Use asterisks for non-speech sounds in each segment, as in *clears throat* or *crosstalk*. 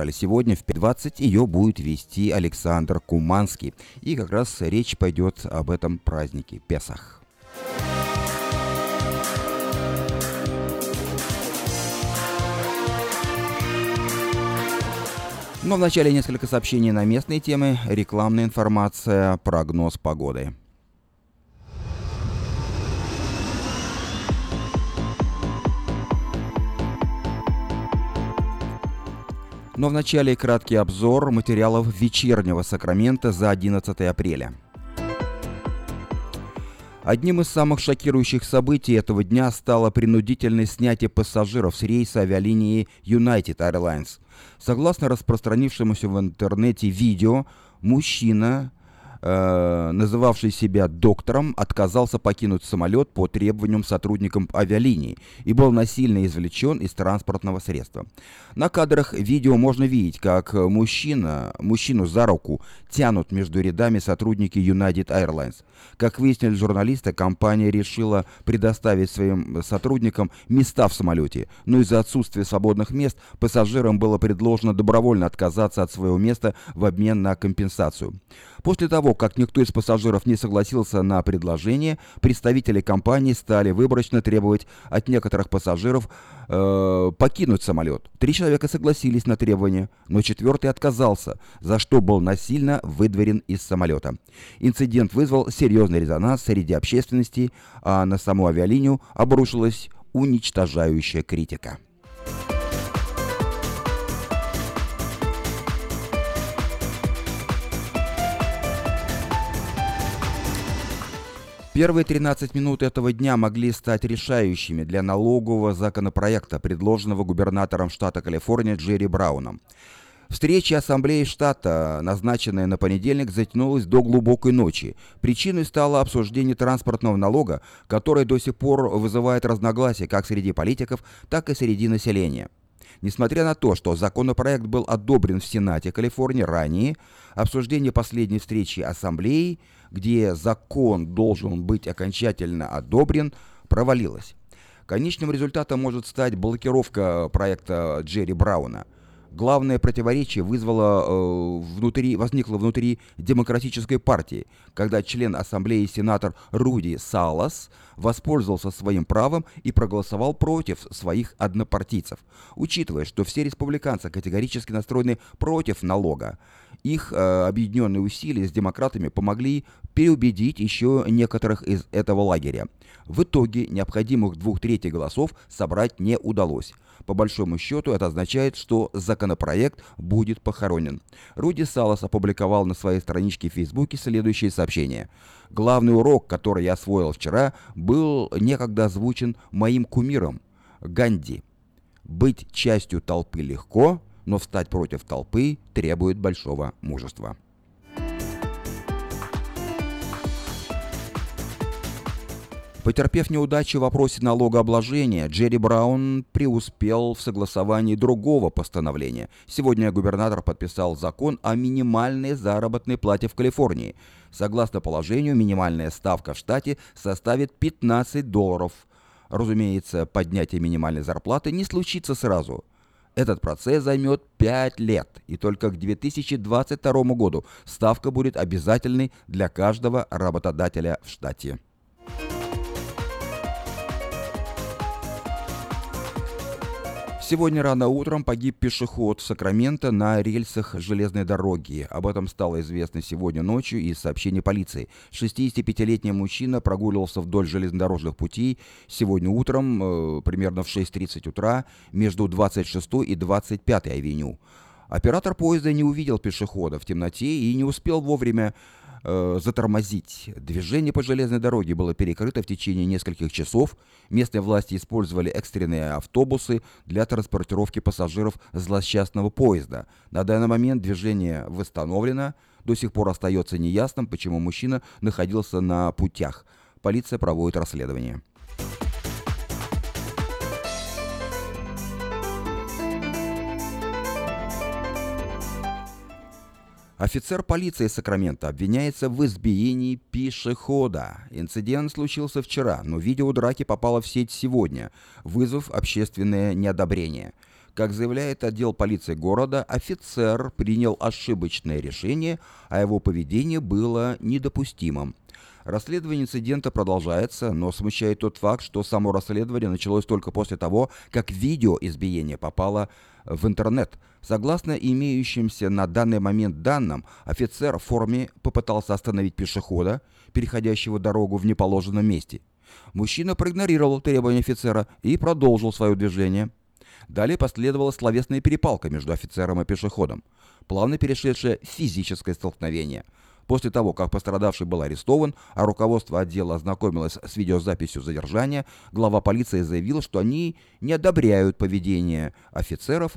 собирали сегодня в 5.20, ее будет вести Александр Куманский. И как раз речь пойдет об этом празднике Песах. Но вначале несколько сообщений на местные темы, рекламная информация, прогноз погоды. Но вначале краткий обзор материалов вечернего Сакрамента за 11 апреля. Одним из самых шокирующих событий этого дня стало принудительное снятие пассажиров с рейса авиалинии United Airlines. Согласно распространившемуся в интернете видео, мужчина э, называвший себя доктором, отказался покинуть самолет по требованиям сотрудникам авиалинии и был насильно извлечен из транспортного средства. На кадрах видео можно видеть, как мужчина, мужчину за руку тянут между рядами сотрудники United Airlines. Как выяснили журналисты, компания решила предоставить своим сотрудникам места в самолете, но из-за отсутствия свободных мест пассажирам было предложено добровольно отказаться от своего места в обмен на компенсацию. После того, как никто из пассажиров не согласился на предложение, представители компании стали выборочно требовать от некоторых пассажиров э, покинуть самолет. Три человека согласились на требование, но четвертый отказался, за что был насильно выдворен из самолета. Инцидент вызвал серьезный резонанс среди общественности, а на саму авиалинию обрушилась уничтожающая критика. Первые 13 минут этого дня могли стать решающими для налогового законопроекта, предложенного губернатором штата Калифорния Джерри Брауном. Встреча Ассамблеи штата, назначенная на понедельник, затянулась до глубокой ночи. Причиной стало обсуждение транспортного налога, который до сих пор вызывает разногласия как среди политиков, так и среди населения. Несмотря на то, что законопроект был одобрен в Сенате Калифорнии ранее, обсуждение последней встречи Ассамблеи, где закон должен быть окончательно одобрен, провалилось. Конечным результатом может стать блокировка проекта Джерри Брауна – главное противоречие вызвало э, внутри, возникло внутри демократической партии, когда член ассамблеи сенатор Руди Салас воспользовался своим правом и проголосовал против своих однопартийцев. Учитывая, что все республиканцы категорически настроены против налога, их э, объединенные усилия с демократами помогли переубедить еще некоторых из этого лагеря. В итоге необходимых двух третий голосов собрать не удалось. По большому счету это означает, что законопроект будет похоронен. Руди Салас опубликовал на своей страничке в Фейсбуке следующее сообщение. Главный урок, который я освоил вчера, был некогда озвучен моим кумиром Ганди. Быть частью толпы легко, но встать против толпы требует большого мужества. Потерпев неудачу в вопросе налогообложения, Джерри Браун преуспел в согласовании другого постановления. Сегодня губернатор подписал закон о минимальной заработной плате в Калифорнии. Согласно положению, минимальная ставка в штате составит 15 долларов. Разумеется, поднятие минимальной зарплаты не случится сразу. Этот процесс займет 5 лет, и только к 2022 году ставка будет обязательной для каждого работодателя в штате. Сегодня рано утром погиб пешеход в Сакраменто на рельсах железной дороги. Об этом стало известно сегодня ночью из сообщений полиции. 65-летний мужчина прогуливался вдоль железнодорожных путей сегодня утром, э, примерно в 6.30 утра, между 26 и 25 авеню. Оператор поезда не увидел пешехода в темноте и не успел вовремя э, затормозить. Движение по железной дороге было перекрыто в течение нескольких часов. Местные власти использовали экстренные автобусы для транспортировки пассажиров злосчастного поезда. На данный момент движение восстановлено. До сих пор остается неясным, почему мужчина находился на путях. Полиция проводит расследование. Офицер полиции Сакрамента обвиняется в избиении пешехода. Инцидент случился вчера, но видео драки попало в сеть сегодня, вызвав общественное неодобрение. Как заявляет отдел полиции города, офицер принял ошибочное решение, а его поведение было недопустимым. Расследование инцидента продолжается, но смущает тот факт, что само расследование началось только после того, как видео избиения попало в интернет. Согласно имеющимся на данный момент данным, офицер в форме попытался остановить пешехода, переходящего дорогу в неположенном месте. Мужчина проигнорировал требования офицера и продолжил свое движение. Далее последовала словесная перепалка между офицером и пешеходом, плавно перешедшее в физическое столкновение – После того, как пострадавший был арестован, а руководство отдела ознакомилось с видеозаписью задержания, глава полиции заявил, что они не одобряют поведение офицеров,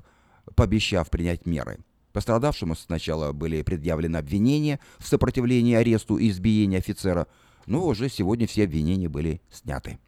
пообещав принять меры. Пострадавшему сначала были предъявлены обвинения в сопротивлении аресту и избиении офицера, но уже сегодня все обвинения были сняты.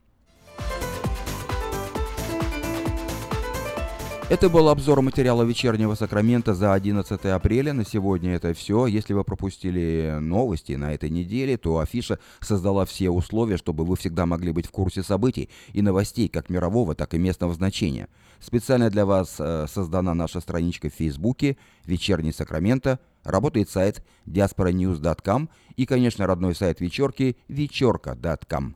Это был обзор материала вечернего Сакрамента за 11 апреля. На сегодня это все. Если вы пропустили новости на этой неделе, то Афиша создала все условия, чтобы вы всегда могли быть в курсе событий и новостей как мирового, так и местного значения. Специально для вас э, создана наша страничка в Фейсбуке «Вечерний Сакраменто», работает сайт diasporanews.com и, конечно, родной сайт вечерки вечерка.com.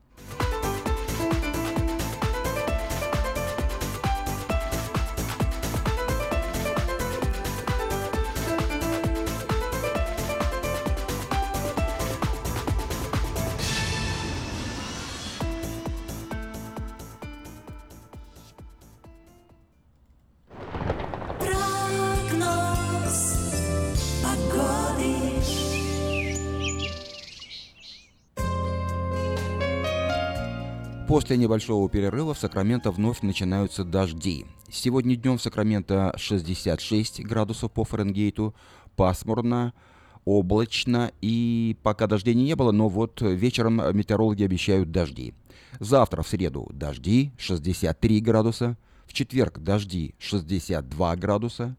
После небольшого перерыва в Сакраменто вновь начинаются дожди. Сегодня днем в Сакраменто 66 градусов по Фаренгейту, пасмурно, облачно. И пока дождей не было, но вот вечером метеорологи обещают дожди. Завтра в среду дожди 63 градуса, в четверг дожди 62 градуса,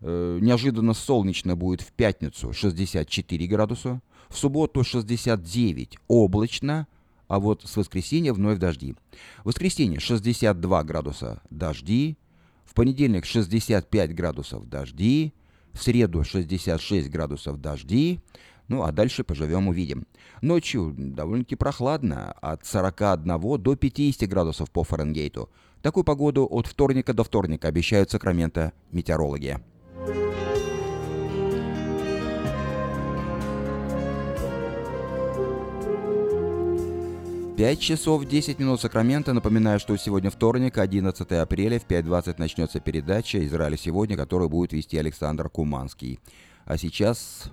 э, неожиданно солнечно будет в пятницу 64 градуса, в субботу 69 облачно, а вот с воскресенья вновь дожди. В воскресенье 62 градуса дожди, в понедельник 65 градусов дожди, в среду 66 градусов дожди, ну а дальше поживем увидим. Ночью довольно-таки прохладно, от 41 до 50 градусов по Фаренгейту. Такую погоду от вторника до вторника обещают Сакраменто метеорологи. 5 часов 10 минут Сакрамента. Напоминаю, что сегодня вторник, 11 апреля, в 5.20 начнется передача «Израиль сегодня», которую будет вести Александр Куманский. А сейчас...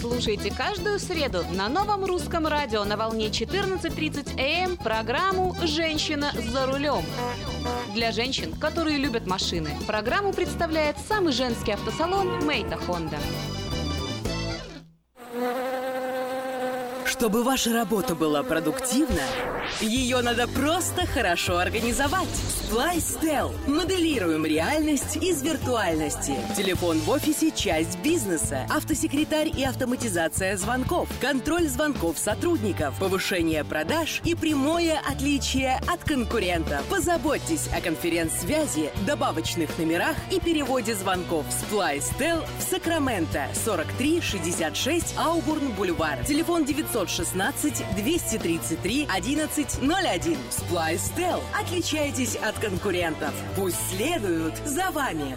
Слушайте каждую среду на новом русском радио на волне 14.30 АМ программу «Женщина за рулем». Для женщин, которые любят машины, программу представляет самый женский автосалон «Мейта Хонда». Чтобы ваша работа была продуктивна, ее надо просто хорошо организовать. Flystel. Моделируем реальность из виртуальности. Телефон в офисе – часть бизнеса. Автосекретарь и автоматизация звонков. Контроль звонков сотрудников. Повышение продаж и прямое отличие от конкурента. Позаботьтесь о конференц-связи, добавочных номерах и переводе звонков с Flystel в Сакраменто. 4366 Аубурн Бульвар. Телефон 916 233 1101. Flystel. Отличайтесь от конкурентов. Пусть следуют за вами.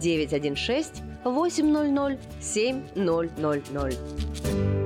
916 800 7000.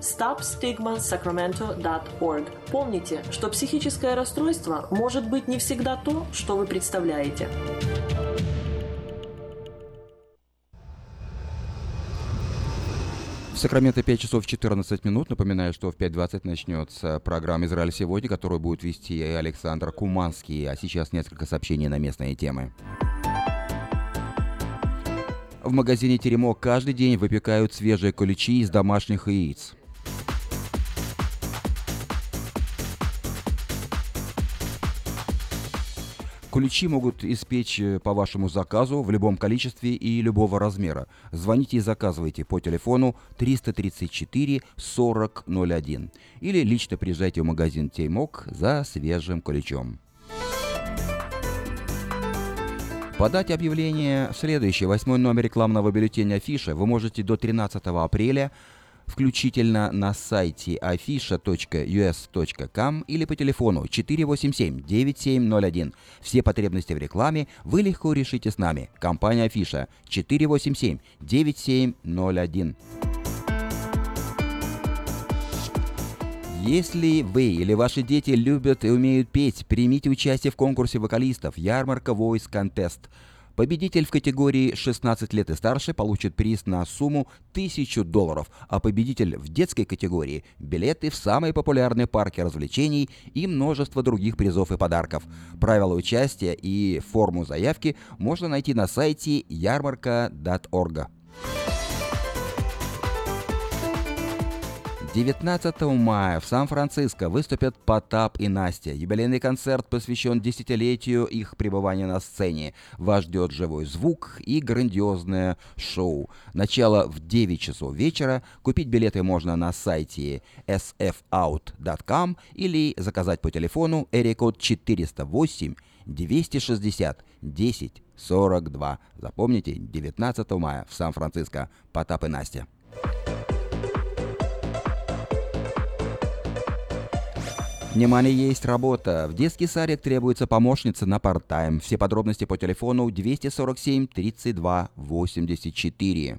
stopstigmasacramento.org. Помните, что психическое расстройство может быть не всегда то, что вы представляете. В Сакраменто 5 часов 14 минут. Напоминаю, что в 5.20 начнется программа «Израиль сегодня», которую будет вести Александр Куманский. А сейчас несколько сообщений на местные темы. В магазине «Теремок» каждый день выпекают свежие куличи из домашних яиц. Куличи могут испечь э, по вашему заказу в любом количестве и любого размера. Звоните и заказывайте по телефону 334 4001 или лично приезжайте в магазин Теймок за свежим куличом. Подать объявление в следующий восьмой номер рекламного бюллетеня «Афиша» вы можете до 13 апреля включительно на сайте afisha.us.com или по телефону 487-9701. Все потребности в рекламе вы легко решите с нами. Компания Афиша 487-9701. Если вы или ваши дети любят и умеют петь, примите участие в конкурсе вокалистов «Ярмарка Voice Contest». Победитель в категории 16 лет и старше получит приз на сумму 1000 долларов, а победитель в детской категории – билеты в самые популярные парки развлечений и множество других призов и подарков. Правила участия и форму заявки можно найти на сайте ярмарка.орг. 19 мая в Сан-Франциско выступят Потап и Настя. Юбилейный концерт посвящен десятилетию их пребывания на сцене. Вас ждет живой звук и грандиозное шоу. Начало в 9 часов вечера. Купить билеты можно на сайте sfout.com или заказать по телефону эрикод 408 260 10 42. Запомните, 19 мая в Сан-Франциско. Потап и Настя. Внимание, есть работа. В детский садик требуется помощница на парт-тайм. Все подробности по телефону 247 32 84.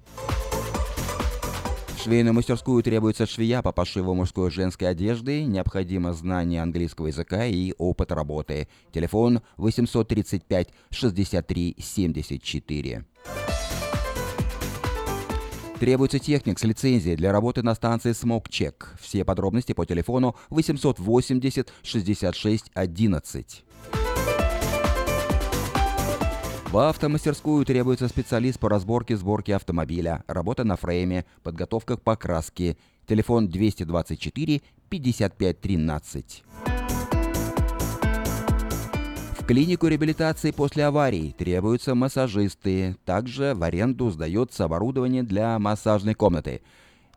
В швейную мастерскую требуется швея по пошиву мужской и женской одежды. Необходимо знание английского языка и опыт работы. Телефон 835 63 74. Требуется техник с лицензией для работы на станции Check. Все подробности по телефону 880 66 11. В автомастерскую требуется специалист по разборке сборке автомобиля, работа на фрейме, подготовка к покраске. Телефон 224 55 13. Клинику реабилитации после аварий требуются массажисты. Также в аренду сдается оборудование для массажной комнаты.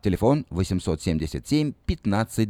Телефон 877 15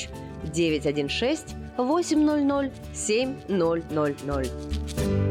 916 800 7000.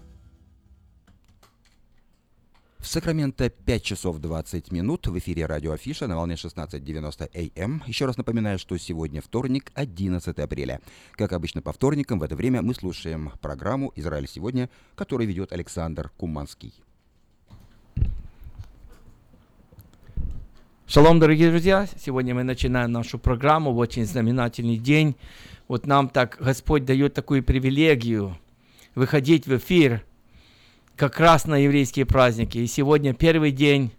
В Сакраменто 5 часов 20 минут. В эфире радио Афиша на волне 16.90 АМ. Еще раз напоминаю, что сегодня вторник, 11 апреля. Как обычно по вторникам, в это время мы слушаем программу «Израиль сегодня», которую ведет Александр Куманский. Шалом, дорогие друзья! Сегодня мы начинаем нашу программу в очень знаменательный день. Вот нам так Господь дает такую привилегию выходить в эфир – как раз на еврейские праздники. И сегодня первый день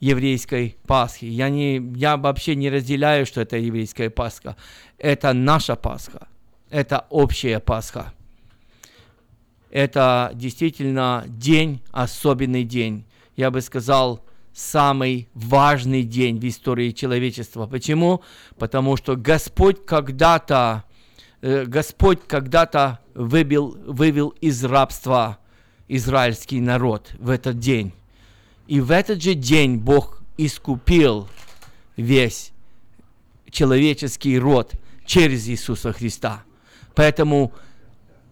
еврейской Пасхи. Я, не, я вообще не разделяю, что это еврейская Пасха. Это наша Пасха. Это общая Пасха. Это действительно день, особенный день. Я бы сказал, самый важный день в истории человечества. Почему? Потому что Господь когда-то, э, Господь когда-то выбил, вывел из рабства израильский народ в этот день. И в этот же день Бог искупил весь человеческий род через Иисуса Христа. Поэтому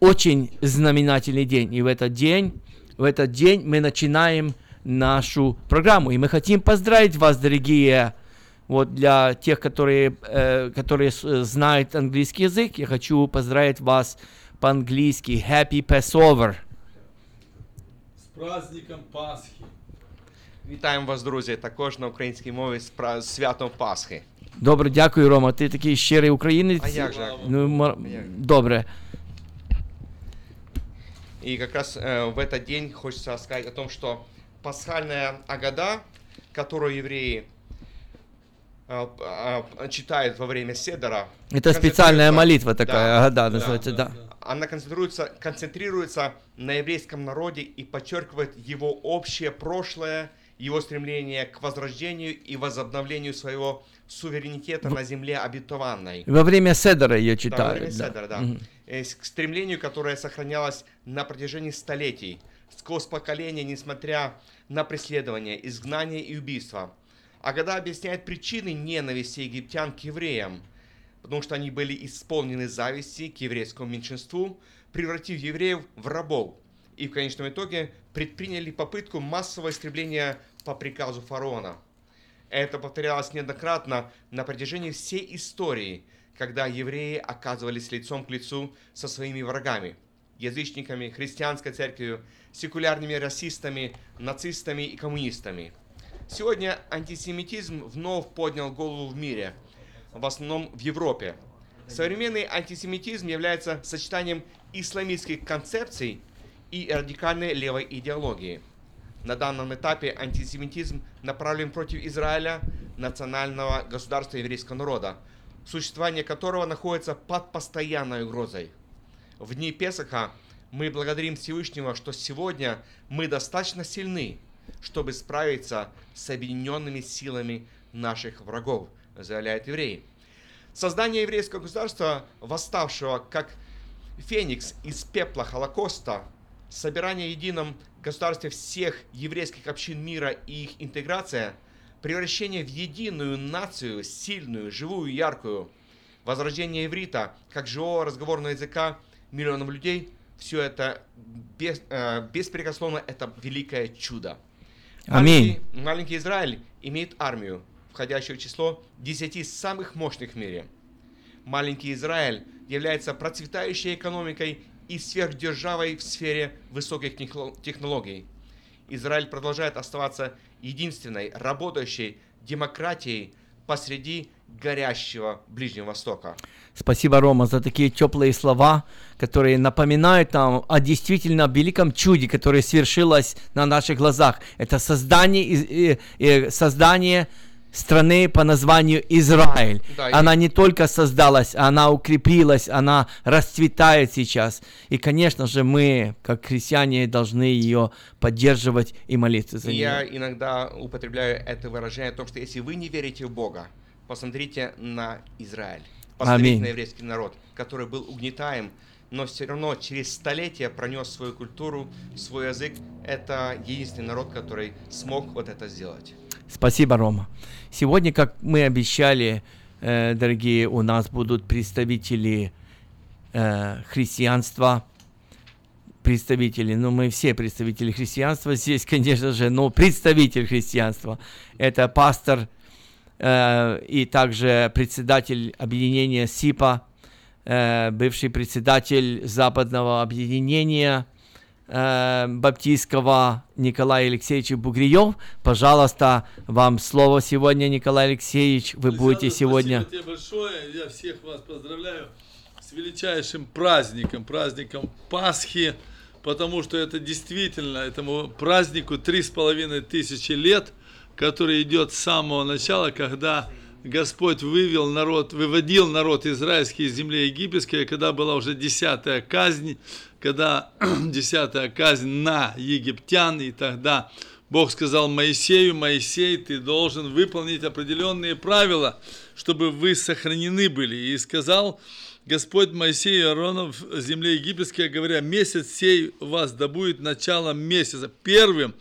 очень знаменательный день. И в этот день, в этот день мы начинаем нашу программу. И мы хотим поздравить вас, дорогие, вот для тех, которые, э, которые знают английский язык, я хочу поздравить вас по-английски. Happy Passover – праздником Пасхи. Вітаємо вас, друзі, також на українській мові з пра- святом Пасхи. Добре, дякую, Рома. Ти такий щирий українець. А як же? Ну, ма- А як? Добре. И как раз э, в этот день хочется сказать о том, что пасхальная агада, которую евреи э, э, читают во время седера, Это специальная молитва такая, Да, да, да, называется, да. она концентрируется, концентрируется на еврейском народе и подчеркивает его общее прошлое, его стремление к возрождению и возобновлению своего суверенитета на земле обетованной. Во время Седера ее Да, во читают. время да. Седера, да. С- К стремлению, которое сохранялось на протяжении столетий, сквозь поколения, несмотря на преследование, изгнание и убийство. Агада объясняет причины ненависти египтян к евреям, потому что они были исполнены зависти к еврейскому меньшинству, превратив евреев в рабов, и в конечном итоге предприняли попытку массового истребления по приказу фараона. Это повторялось неоднократно на протяжении всей истории, когда евреи оказывались лицом к лицу со своими врагами, язычниками, христианской церковью, секулярными расистами, нацистами и коммунистами. Сегодня антисемитизм вновь поднял голову в мире, в основном в Европе. Современный антисемитизм является сочетанием исламистских концепций и радикальной левой идеологии. На данном этапе антисемитизм направлен против Израиля, национального государства еврейского народа, существование которого находится под постоянной угрозой. В дни Песаха мы благодарим Всевышнего, что сегодня мы достаточно сильны, чтобы справиться с объединенными силами наших врагов, заявляет еврей. Создание еврейского государства, восставшего как феникс из пепла Холокоста, собирание в едином государстве всех еврейских общин мира и их интеграция, превращение в единую нацию, сильную, живую, яркую, возрождение иврита как живого разговорного языка миллионов людей, все это без- э, беспрекословно это великое чудо. Аминь. Маленький, маленький Израиль имеет армию, входящую в число 10 самых мощных в мире. Маленький Израиль является процветающей экономикой и сверхдержавой в сфере высоких техно- технологий. Израиль продолжает оставаться единственной работающей демократией посреди горящего Ближнего Востока. Спасибо, Рома, за такие теплые слова, которые напоминают нам о действительно великом чуде, которое свершилось на наших глазах. Это создание, э, э, создание страны по названию Израиль. Да, и- она не только создалась, она укрепилась, она расцветает сейчас. И, конечно же, мы, как христиане, должны ее поддерживать и молиться за И нее. я иногда употребляю это выражение о том, что если вы не верите в Бога, посмотрите на Израиль, посмотрите Аминь. на еврейский народ, который был угнетаем, но все равно через столетия пронес свою культуру, свой язык. Это единственный народ, который смог вот это сделать. Спасибо, Рома. Сегодня, как мы обещали, э, дорогие, у нас будут представители э, христианства, представители, ну мы все представители христианства здесь, конечно же, но представитель христианства. Это пастор э, и также председатель объединения СИПа, э, бывший председатель западного объединения э, баптистского Николай Алексеевич Бугриев. Пожалуйста, вам слово сегодня, Николай Алексеевич. Вы будете Александр, сегодня... Спасибо тебе большое. Я всех вас поздравляю с величайшим праздником, праздником Пасхи, потому что это действительно, этому празднику три с половиной тысячи лет, который идет с самого начала, когда Господь вывел народ, выводил народ израильский из земли египетской, когда была уже десятая казнь, когда *clears throat* десятая казнь на египтян, и тогда Бог сказал Моисею, Моисей, ты должен выполнить определенные правила, чтобы вы сохранены были. И сказал Господь Моисею и Аарону в земле египетской, говоря, месяц сей у вас да будет началом месяца, первым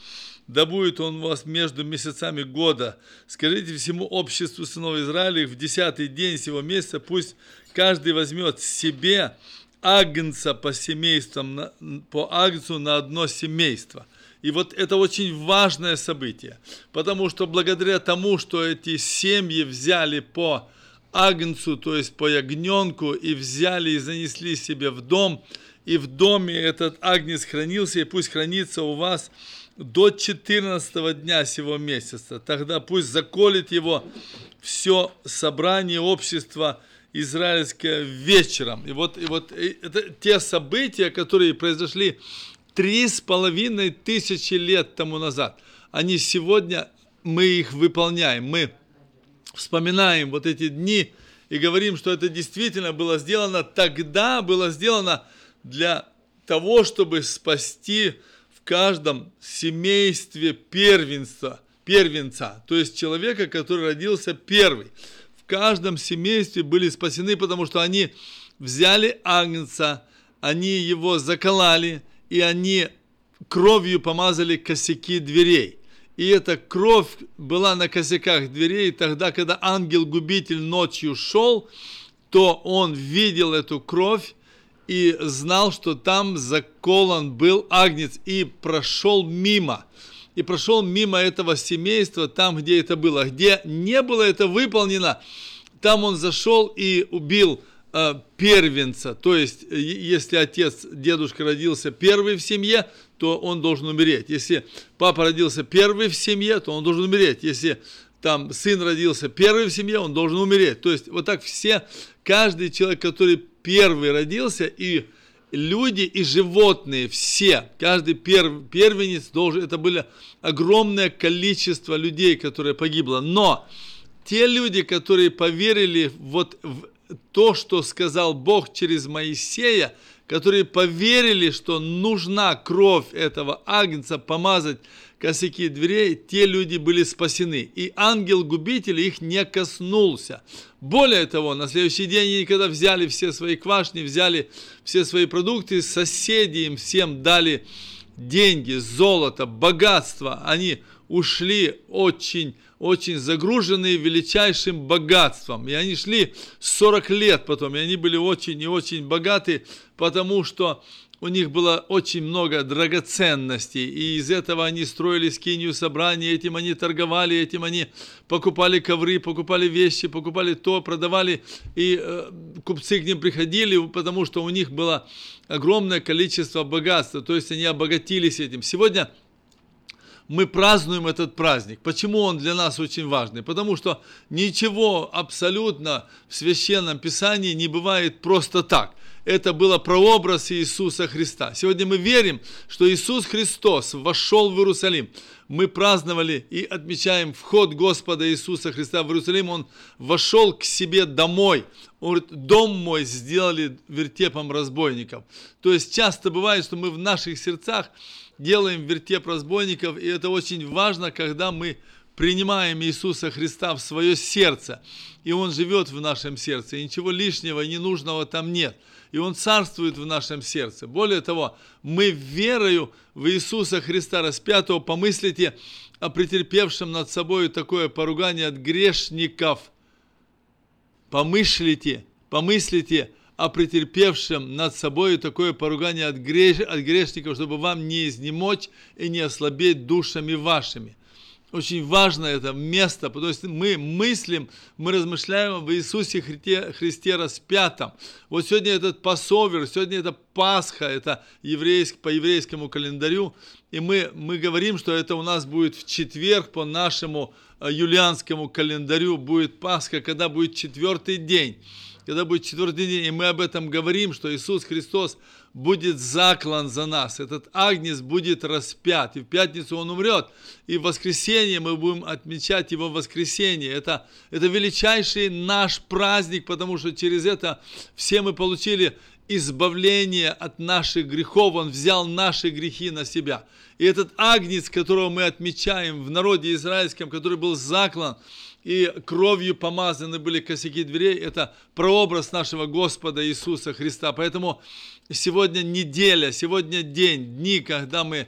да будет он вас между месяцами года. Скажите всему обществу сынов Израиля в десятый день сего месяца, пусть каждый возьмет себе агнца по семействам, по агнцу на одно семейство. И вот это очень важное событие, потому что благодаря тому, что эти семьи взяли по агнцу, то есть по ягненку, и взяли и занесли себе в дом, и в доме этот агнец хранился, и пусть хранится у вас до 14 дня сего месяца. Тогда пусть заколет его все собрание общества израильское вечером. И вот, и вот это те события, которые произошли три с половиной тысячи лет тому назад, они сегодня, мы их выполняем, мы вспоминаем вот эти дни и говорим, что это действительно было сделано тогда, было сделано для того, чтобы спасти в каждом семействе первенство, первенца, то есть человека, который родился первый. В каждом семействе были спасены, потому что они взяли агнца, они его заколали, и они кровью помазали косяки дверей. И эта кровь была на косяках дверей, тогда, когда ангел-губитель ночью шел, то он видел эту кровь и знал, что там заколон был агнец, и прошел мимо. И прошел мимо этого семейства, там, где это было. Где не было это выполнено, там он зашел и убил э, первенца. То есть, если отец, дедушка родился первый в семье, то он должен умереть. Если папа родился первый в семье, то он должен умереть. Если там сын родился первый в семье, он должен умереть. То есть вот так все, каждый человек, который первый родился, и люди, и животные, все, каждый перв, первенец должен, это было огромное количество людей, которые погибло. Но те люди, которые поверили вот в то, что сказал Бог через Моисея, которые поверили, что нужна кровь этого агнца помазать косяки дверей, те люди были спасены. И ангел-губитель их не коснулся. Более того, на следующий день они когда взяли все свои квашни, взяли все свои продукты, соседи им всем дали деньги, золото, богатство. Они ушли очень очень загруженные величайшим богатством. И они шли 40 лет потом, и они были очень и очень богаты, потому что у них было очень много драгоценностей, и из этого они строили скинию собрания, этим они торговали, этим они покупали ковры, покупали вещи, покупали то, продавали, и э, купцы к ним приходили, потому что у них было огромное количество богатства, то есть они обогатились этим. Сегодня мы празднуем этот праздник. Почему он для нас очень важный? Потому что ничего абсолютно в Священном Писании не бывает просто так это было прообраз Иисуса Христа. Сегодня мы верим, что Иисус Христос вошел в Иерусалим. Мы праздновали и отмечаем вход Господа Иисуса Христа в Иерусалим. Он вошел к себе домой. Он говорит, дом мой сделали вертепом разбойников. То есть часто бывает, что мы в наших сердцах делаем вертеп разбойников, и это очень важно, когда мы принимаем Иисуса Христа в свое сердце, и Он живет в нашем сердце, и ничего лишнего ненужного там нет – и Он царствует в нашем сердце. Более того, мы верою в Иисуса Христа распятого помыслите о претерпевшем над собой такое поругание от грешников. Помышлите, помыслите о претерпевшем над собой такое поругание от, греш, от грешников, чтобы вам не изнемочь и не ослабеть душами вашими. Очень важно это место, потому что мы мыслим, мы размышляем об Иисусе Христе, Христе распятом. Вот сегодня этот Пасовер, сегодня это Пасха, это еврейск, по еврейскому календарю, и мы, мы говорим, что это у нас будет в четверг по нашему э, юлианскому календарю будет Пасха, когда будет четвертый день. Когда будет четвертый день, и мы об этом говорим, что Иисус Христос – будет заклан за нас, этот агнец будет распят, и в пятницу он умрет, и в воскресенье мы будем отмечать его воскресенье. Это, это величайший наш праздник, потому что через это все мы получили избавление от наших грехов, Он взял наши грехи на себя. И этот агнец, которого мы отмечаем в народе израильском, который был заклан, и кровью помазаны были косяки дверей, это прообраз нашего Господа Иисуса Христа. Поэтому сегодня неделя, сегодня день, дни, когда мы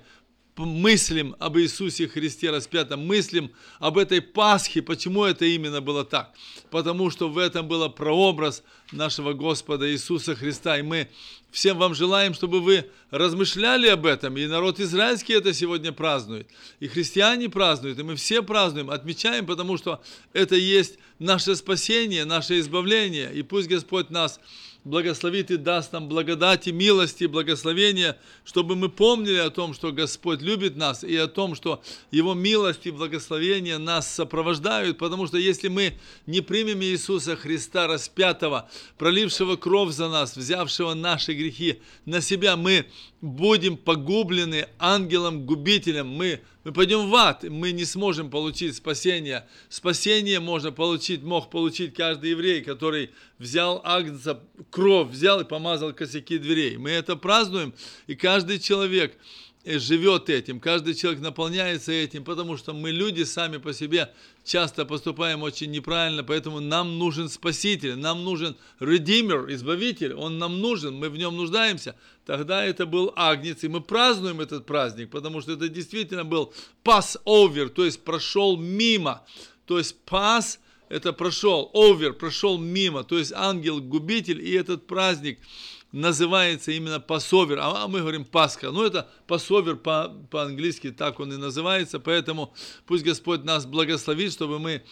мыслим об Иисусе Христе распятом, мыслим об этой Пасхе. Почему это именно было так? Потому что в этом был прообраз нашего Господа Иисуса Христа. И мы всем вам желаем, чтобы вы размышляли об этом. И народ израильский это сегодня празднует. И христиане празднуют. И мы все празднуем, отмечаем, потому что это есть наше спасение, наше избавление. И пусть Господь нас благословит и даст нам благодати, милости, благословения, чтобы мы помнили о том, что Господь любит нас, и о том, что Его милость и благословения нас сопровождают, потому что если мы не примем Иисуса Христа распятого, пролившего кровь за нас, взявшего наши грехи на себя, мы будем погублены ангелом-губителем, мы, мы пойдем в ад, мы не сможем получить спасение. Спасение можно получить, мог получить каждый еврей, который взял агнца, кровь взял и помазал косяки дверей. Мы это празднуем, и каждый человек, живет этим, каждый человек наполняется этим, потому что мы люди сами по себе часто поступаем очень неправильно, поэтому нам нужен Спаситель, нам нужен Redeemer, Избавитель, Он нам нужен, мы в нем нуждаемся. Тогда это был Агнец, и мы празднуем этот праздник, потому что это действительно был Passover, то есть прошел мимо, то есть пас это прошел, овер, прошел мимо, то есть ангел-губитель, и этот праздник – называется именно Пасовер, а мы говорим Пасха. Ну, это Пасовер по, по-английски, так он и называется, поэтому пусть Господь нас благословит, чтобы мы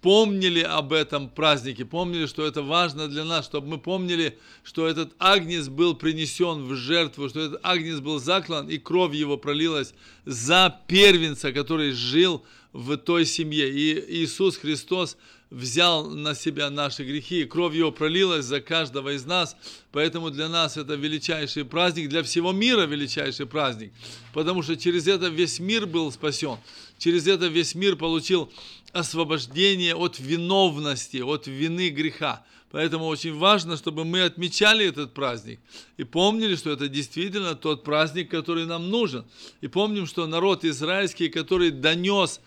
помнили об этом празднике, помнили, что это важно для нас, чтобы мы помнили, что этот агнец был принесен в жертву, что этот агнец был заклан, и кровь его пролилась за первенца, который жил в той семье. И Иисус Христос взял на себя наши грехи, и кровь его пролилась за каждого из нас, поэтому для нас это величайший праздник, для всего мира величайший праздник, потому что через это весь мир был спасен, через это весь мир получил освобождение от виновности, от вины греха. Поэтому очень важно, чтобы мы отмечали этот праздник и помнили, что это действительно тот праздник, который нам нужен. И помним, что народ израильский, который донес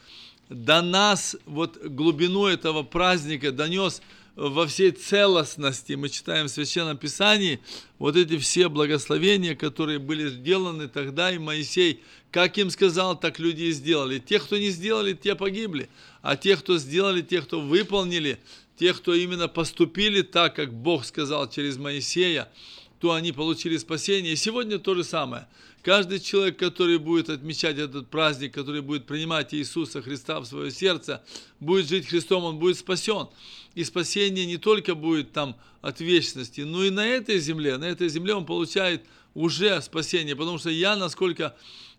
до нас вот глубину этого праздника, донес во всей целостности. Мы читаем в Священном Писании вот эти все благословения, которые были сделаны тогда, и Моисей, как им сказал, так люди и сделали. Те, кто не сделали, те погибли, а те, кто сделали, те, кто выполнили, те, кто именно поступили так, как Бог сказал через Моисея, то они получили спасение. И сегодня то же самое – Каждый человек, который будет отмечать этот праздник, который будет принимать Иисуса Христа в свое сердце, будет жить Христом, он будет спасен. И спасение не только будет там от вечности, но и на этой земле. На этой земле он получает уже спасение. Потому что я, насколько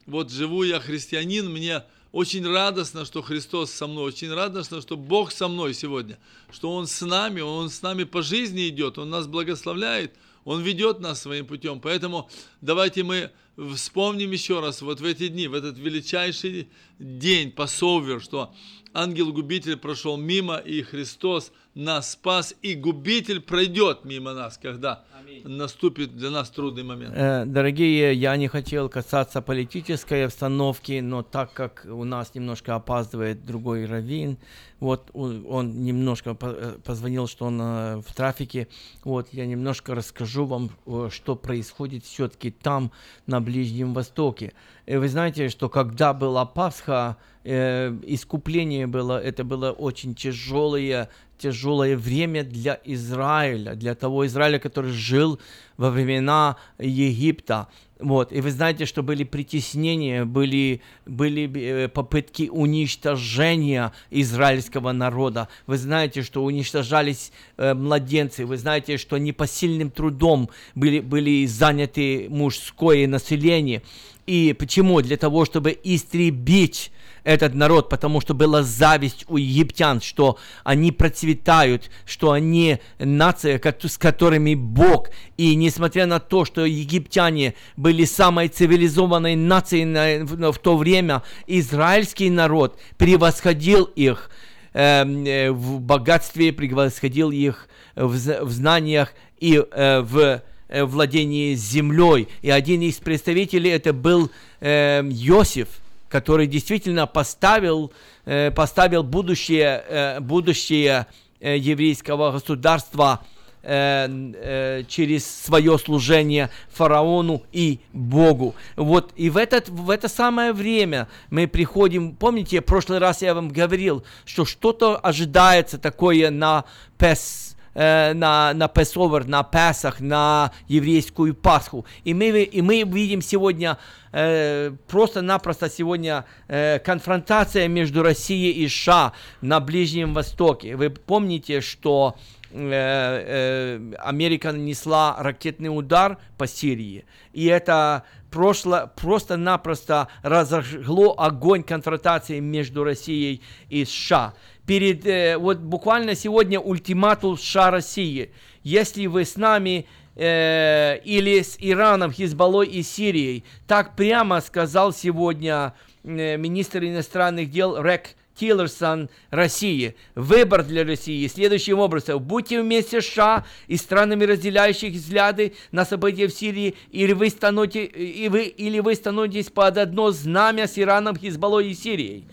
вот живу я христианин, мне очень радостно, что Христос со мной, очень радостно, что Бог со мной сегодня, что Он с нами, Он с нами по жизни идет, Он нас благословляет, Он ведет нас своим путем. Поэтому давайте мы вспомним еще раз вот в эти дни, в этот величайший день, Пасовер, что ангел-губитель прошел мимо, и Христос нас спас, и губитель пройдет мимо нас, когда Аминь. наступит для нас трудный момент. Э, дорогие, я не хотел касаться политической обстановки, но так как у нас немножко опаздывает другой раввин, вот он немножко э, позвонил, что он э, в трафике, вот я немножко расскажу вам, что происходит все-таки там, на Ближнем Востоке. Вы знаете, что когда была Пасха, искупление было, это было очень тяжелое тяжелое время для Израиля, для того Израиля, который жил во времена Египта. Вот. И вы знаете, что были притеснения, были, были э, попытки уничтожения израильского народа. Вы знаете, что уничтожались э, младенцы. Вы знаете, что непосильным трудом были, были заняты мужское население. И почему? Для того, чтобы истребить этот народ, потому что была зависть у египтян, что они процветают, что они нация, с которыми Бог. И несмотря на то, что египтяне были самой цивилизованной нацией в то время, израильский народ превосходил их эм, э, в богатстве, превосходил их в, знаниях и э, в э, владении землей. И один из представителей это был э, Иосиф – который действительно поставил, э, поставил будущее, э, будущее э, еврейского государства через свое служение фараону и Богу. Вот и в, этот, в это самое время мы приходим, помните, в прошлый раз я вам говорил, что что-то ожидается такое на Пес на, на Песовер, на Песах, на еврейскую Пасху. И мы, и мы видим сегодня э, просто-напросто сегодня э, конфронтация между Россией и США на Ближнем Востоке. Вы помните, что э, э, Америка нанесла ракетный удар по Сирии, и это прошло, просто-напросто разожгло огонь конфронтации между Россией и США перед, э, вот буквально сегодня ультиматум США России. Если вы с нами э, или с Ираном, Хизбаллой и Сирией, так прямо сказал сегодня э, министр иностранных дел Рек Тиллерсон России. Выбор для России следующим образом. Будьте вместе с США и странами, разделяющих взгляды на события в Сирии, или вы, станете, и вы, или вы становитесь под одно знамя с Ираном, Хизбаллой и Сирией.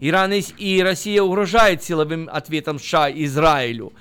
Иран и Россия угрожают силовым ответом США Израилю.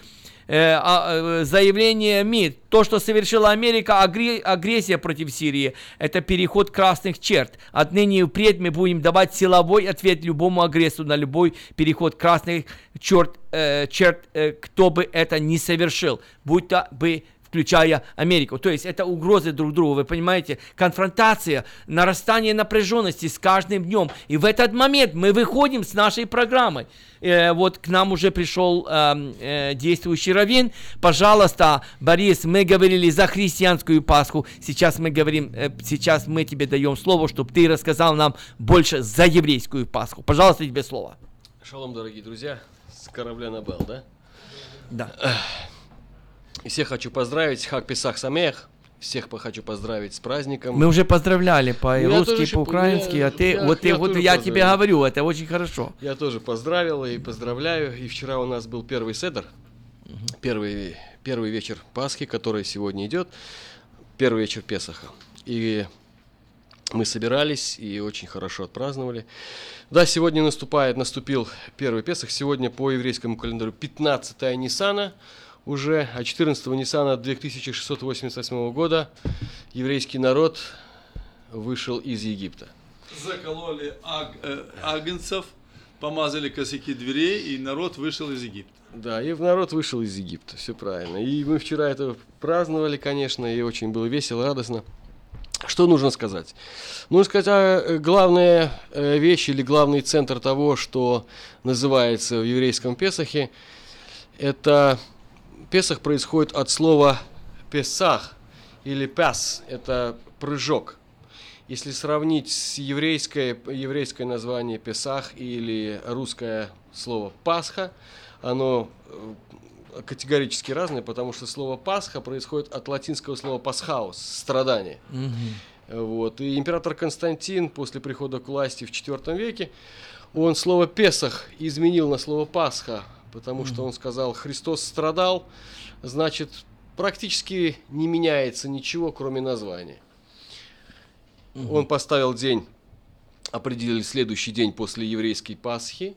А, заявление МИД, то, что совершила Америка, агрессия против Сирии, это переход красных черт. Отныне и впредь мы будем давать силовой ответ любому агрессору на любой переход красных черт, э, черт э, кто бы это ни совершил, будь то бы включая Америку. То есть это угрозы друг другу, вы понимаете? Конфронтация, нарастание напряженности с каждым днем. И в этот момент мы выходим с нашей программой. Э, вот к нам уже пришел э, э, действующий раввин. Пожалуйста, Борис, мы говорили за христианскую Пасху. Сейчас мы говорим, э, сейчас мы тебе даем слово, чтобы ты рассказал нам больше за еврейскую Пасху. Пожалуйста, тебе слово. Шалом, дорогие друзья, с корабля на Бел, да? Да. Всех хочу поздравить, Хак Писах Самех. Всех хочу поздравить с праздником. Мы уже поздравляли по-русски, по-украински, а ты, я, вот, я, ты, вот я тебе говорю, это очень хорошо. Я тоже поздравил и поздравляю. И вчера у нас был первый седр, угу. первый, первый вечер Пасхи, который сегодня идет, первый вечер Песаха. И мы собирались и очень хорошо отпраздновали. Да, сегодня наступает, наступил первый Песах. Сегодня по еврейскому календарю 15 Ниссана уже, а 14 Ниссана 2688 года еврейский народ вышел из Египта. Закололи аг, э, агнцев, помазали косяки дверей, и народ вышел из Египта. Да, и народ вышел из Египта, все правильно. И мы вчера это праздновали, конечно, и очень было весело, радостно. Что нужно сказать? Нужно сказать, а главная э, вещь или главный центр того, что называется в еврейском Песахе, это Песах происходит от слова Песах или Пес, это прыжок. Если сравнить с еврейское, еврейское название Песах или русское слово Пасха, оно э, категорически разное, потому что слово Пасха происходит от латинского слова пасхаус, страдание. Угу. Вот. И император Константин после прихода к власти в IV веке, он слово Песах изменил на слово Пасха, потому mm-hmm. что он сказал, Христос страдал, значит, практически не меняется ничего, кроме названия. Mm-hmm. Он поставил день, определили следующий день после еврейской Пасхи,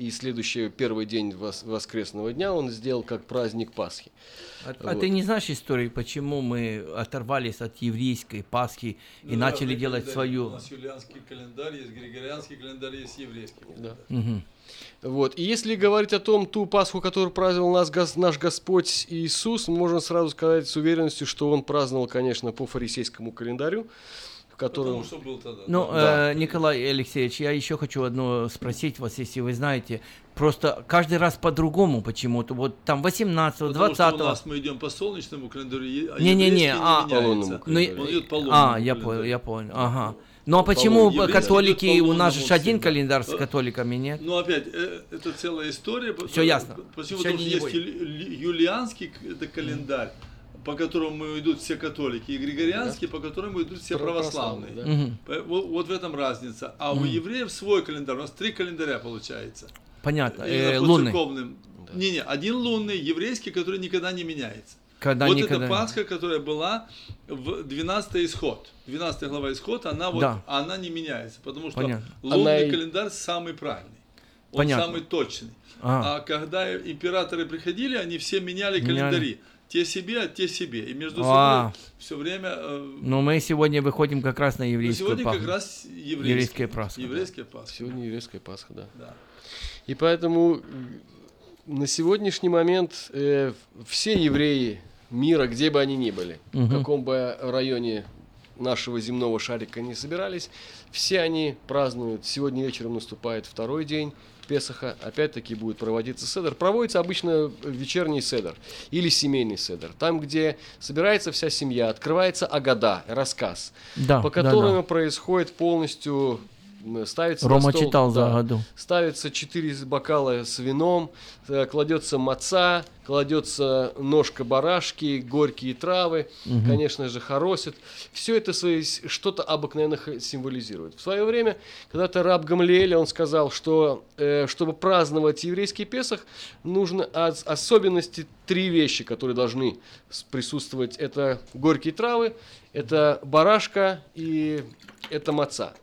и следующий первый день вос, воскресного дня он сделал как праздник Пасхи. А, вот. а ты не знаешь истории, почему мы оторвались от еврейской Пасхи и ну, начали делать свою? У нас юлианский календарь есть, григорианский календарь есть, еврейский календарь. Да. Угу. Вот. И если говорить о том, ту Пасху, которую праздновал нас, наш Господь Иисус, можно сразу сказать с уверенностью, что Он праздновал, конечно, по фарисейскому календарю, в котором... Потому что был тогда. Ну, да. э, Николай Алексеевич, я еще хочу одно спросить вас, если вы знаете. Просто каждый раз по-другому почему-то. Вот там 18 20 Потому что у нас мы идем по солнечному календарю, а Не-не-не, а, не по лунному календарю. Ну, Он идет по лунному А, я понял, я понял, ага. Ну а почему католики, у нас же один календарь с католиками, нет? Ну опять, э, это целая история. Все ясно. Почему? Потому что есть юлианский календарь, по которому идут все католики, и григорианский, по которому идут все православные. Да. Вот, вот в этом разница. А у евреев свой календарь, у нас три календаря получается. Понятно, э, лунный. Не-не, один лунный, еврейский, который никогда не меняется. Когда вот никогда... эта Пасха, которая была в 12 исход. 12 глава исход, она вот да. она не меняется, потому что Понятно. лунный она... календарь самый правильный. Он Понятно. самый точный. А. а когда императоры приходили, они все меняли календари. Те себе, а те себе. И между а. собой все время... Э, Но мы сегодня выходим как раз на еврейскую Сегодня Пасху. как раз еврейская, еврейская Пасха. Еврейская да. Пасха. Сегодня еврейская Пасха, да. да. И поэтому на сегодняшний момент э, все евреи мира, где бы они ни были, угу. в каком бы районе нашего земного шарика не собирались, все они празднуют. Сегодня вечером наступает второй день Песаха, опять-таки будет проводиться седер. Проводится обычно вечерний седер или семейный седер. Там, где собирается вся семья, открывается Агада, рассказ, да, по которому да, да. происходит полностью ставится на Рома стол, читал за да, году. ставится четыре бокала с вином, э, кладется маца, кладется ножка барашки, горькие травы, Мгм. конечно же, хоросит. Все это свои что-то обыкновенно х- символизирует. В свое время, когда-то раб Гамлиэля, он сказал, что э, чтобы праздновать еврейский Песах, нужно ос- особенности три вещи, которые должны присутствовать. Это горькие травы, это барашка и это маца.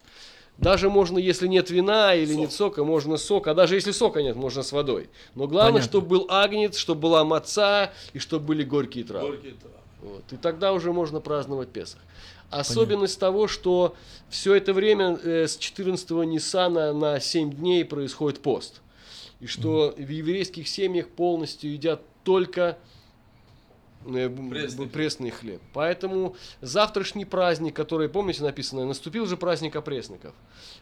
Даже можно, если нет вина или нет сока, можно сок. А даже если сока нет, можно с водой. Но главное, Понятно. чтобы был агнец, чтобы была маца и чтобы были горькие травы. Горькие травы. Вот. И тогда уже можно праздновать Песах. Особенность того, что все это время э, с 14 Ниссана на 7 дней происходит пост. И что в еврейских семьях полностью едят только Пресный б- пресный хлеб. Поэтому завтрашний праздник, который, помните, написано, наступил же праздник опресноков.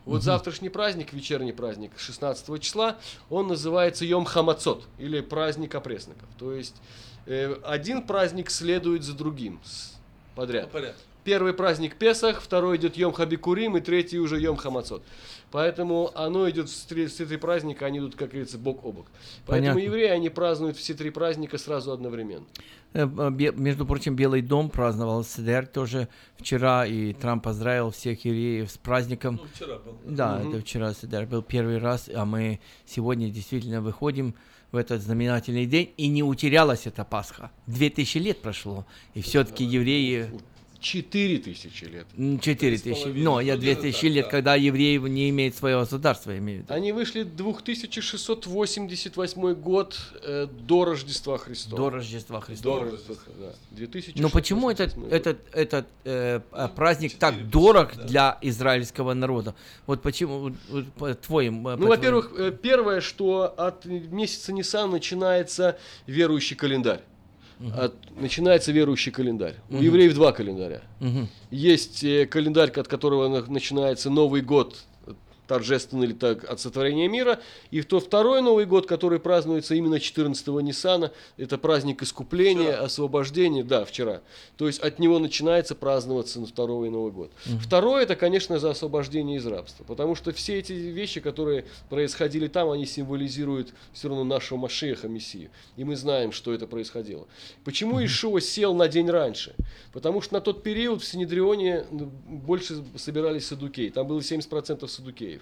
Вот завтрашний праздник, вечерний праздник 16 числа, он называется Йом Хамацот, или праздник опресноков. То есть э, один праздник следует за другим с- подряд. По порядку. Первый праздник Песах, второй идет Йом Хабикурим, и третий уже Йом Хамацот. Поэтому оно идет с три, все три праздника, они идут, как говорится, бок о бок. Поэтому Понятно. евреи, они празднуют все три праздника сразу одновременно. Э, э, Между прочим, Белый дом праздновал Седер тоже вчера, и Трамп поздравил всех евреев с праздником. Ну, вчера был. Да, Мгм. это вчера Седер был первый раз, а мы сегодня действительно выходим в этот знаменательный день, и не утерялась эта Пасха. Две тысячи лет прошло, и все-таки евреи... Четыре тысячи лет. м, Четыре Три с тысячи, половиной. но я Ну, две где-то тысячи так, лет, да. когда евреи не имеют своего государства, я имею в виду. Они вышли 2688 год э, до Рождества Христова. До Рождества Христова. До Рождества, да. 2000 Но почему этот, год. этот, этот э, а, праздник так Четыре дорог да. для израильского народа? Вот почему, вот, по твоим... э, по Ну, во-первых, э, первое, что от месяца Нисан начинается верующий календарь. От- начинается верующий календарь. У евреев два календаря. Мгм. Есть э, календарь, от которого на- начинается Новый год, торжественный так, от сотворения мира. И то второй Новый год, который празднуется именно 14 Ниссана, это праздник искупления, Вчера. освобождения, да, вчера. То есть от него начинается праздноваться на второй Новый год. Второе, это, конечно, за освобождение из рабства. Потому что все эти вещи, которые происходили там, они символизируют все равно нашего Машеха, Мессию. И мы знаем, что это происходило. Почему Ишуа сел на день раньше? Потому что на тот период в Синедрионе ну, больше собирались садукеи. Там было 70% садукеев.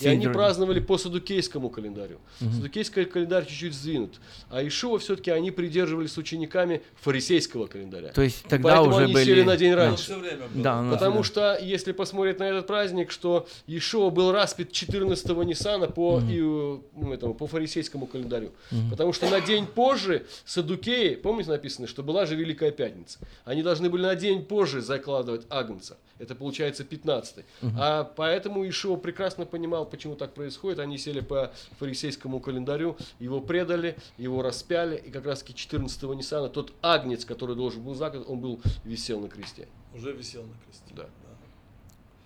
И они праздновали по садукейскому календарю. Садукейский календарь чуть-чуть сдвинут. А Ишуа все-таки они придерживались с учениками фарисейского календаря. То есть И тогда поэтому уже они были... сели на день раньше. Да, Потому да. что, если посмотреть на этот праздник, что Ишуа был распят 14 Ниссана по, и, э, ну, этому, по фарисейскому календарю. Потому что на день позже Садукеи, помните написано, что была же Великая Пятница. Они должны были на день позже закладывать Агнца. Это получается 15 А поэтому Ишуа прекрасно понимал, почему так происходит. Они сели по фарисейскому календарю, его предали, его распяли. И как раз таки 14 Ниссана тот Агнец, который должен был заклад, он был висел на кресте. Уже висел на кресте. Да.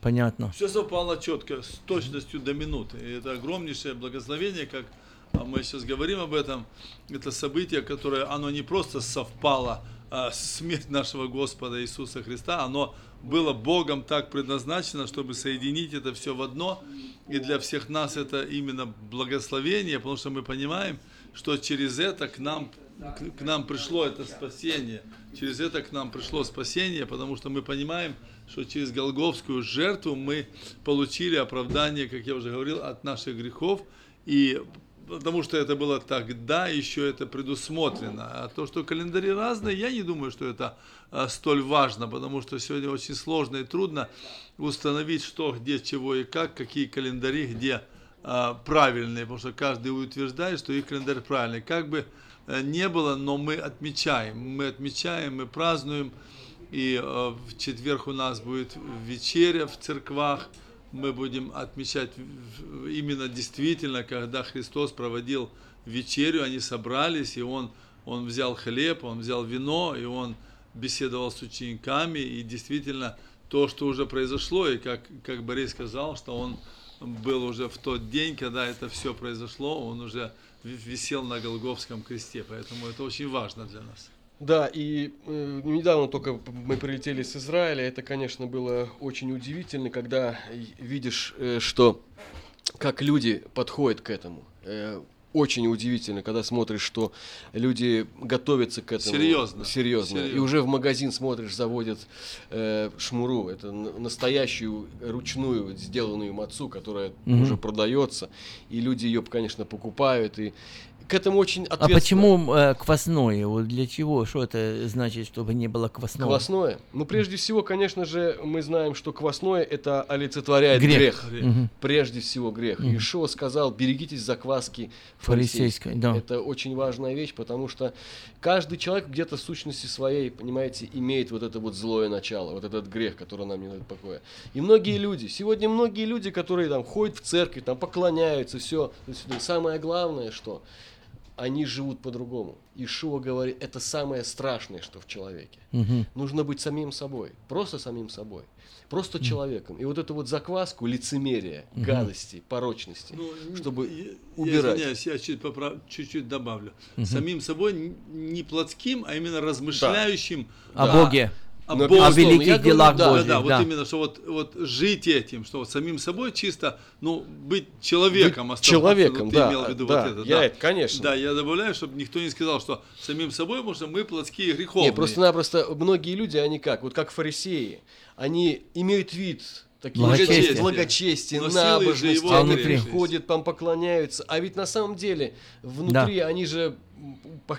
Понятно. Все совпало четко, с точностью до минуты. И это огромнейшее благословение, как а, мы сейчас говорим об этом. Это событие, которое, оно не просто совпало, смерть нашего Господа Иисуса Христа, оно было Богом так предназначено, чтобы соединить это все в одно. И для всех нас это именно благословение, потому что мы понимаем, что через это к нам, к, к нам пришло это спасение. Через это к нам пришло спасение, потому что мы понимаем, что через Голговскую жертву мы получили оправдание, как я уже говорил, от наших грехов. И потому что это было тогда, еще это предусмотрено. А то, что календари разные, я не думаю, что это а, столь важно, потому что сегодня очень сложно и трудно установить, что, где, чего и как, какие календари, где а, правильные, потому что каждый утверждает, что их календарь правильный. Как бы э, не было, но мы отмечаем, мы отмечаем, мы празднуем, и э, в четверг у нас будет вечеря в церквах, мы будем отмечать именно действительно, когда Христос проводил вечерю, они собрались, и Он, он взял хлеб, Он взял вино, и Он беседовал с учениками, и действительно то, что уже произошло, и как, как Борис сказал, что Он был уже в тот день, когда это все произошло, Он уже висел на Голговском кресте, поэтому это очень важно для нас. Да, и э, недавно только мы прилетели с Израиля. Это, конечно, было очень удивительно, когда видишь, э, что как люди подходят к этому. Э, очень удивительно, когда смотришь, что люди готовятся к этому. Серьезно. Серьезно. Серьезно. И уже в магазин смотришь, заводят э, шмуру. Это настоящую ручную сделанную мацу, которая Мгм. уже продается. И люди ее, конечно, покупают. И к этому очень А ответственно. почему э, квасное? Вот для чего? Что это значит, чтобы не было квасного? Квасное? Ну, прежде всего, конечно же, мы знаем, что квасное это олицетворяет Грех. грех. Мгм. Прежде всего грех. Мгм. Ишуа сказал, берегитесь закваски Фарисейской, фарисейской. да. Это очень важная вещь, потому что каждый человек где-то в сущности своей, понимаете, имеет вот это вот злое начало, вот этот грех, который нам не дает покоя. И многие люди, сегодня многие люди, которые там ходят в церковь, там поклоняются, все. Самое главное, что они живут по-другому. Ишуа говорит, это самое страшное, что в человеке. Мгм. Нужно быть самим собой, просто самим собой, просто человеком. И вот эту вот закваску лицемерия, Мгм. гадости, порочности, Ну, чтобы я- Я убирать. извиняюсь, я чуть поправ- чуть-чуть добавлю. Мгм. Самим собой не плотским, а именно размышляющим О Да. Боге. О Но Боге. О великих я говорю, делах да, Да, Божьих. да, вот да. именно, что вот, вот жить этим, что вот самим собой чисто, ну, быть человеком. Быть человеком, Вот ты да, имел в виду да, вот это. я да. это, конечно. Да, я добавляю, чтобы никто не сказал, что самим собой, потому что мы плотские греховные. Не, просто-напросто многие люди, они как, вот как фарисеи, они имеют вид такие Благочестие. благочестие, набожность, они внутри. приходят, там поклоняются, а ведь на самом деле внутри они же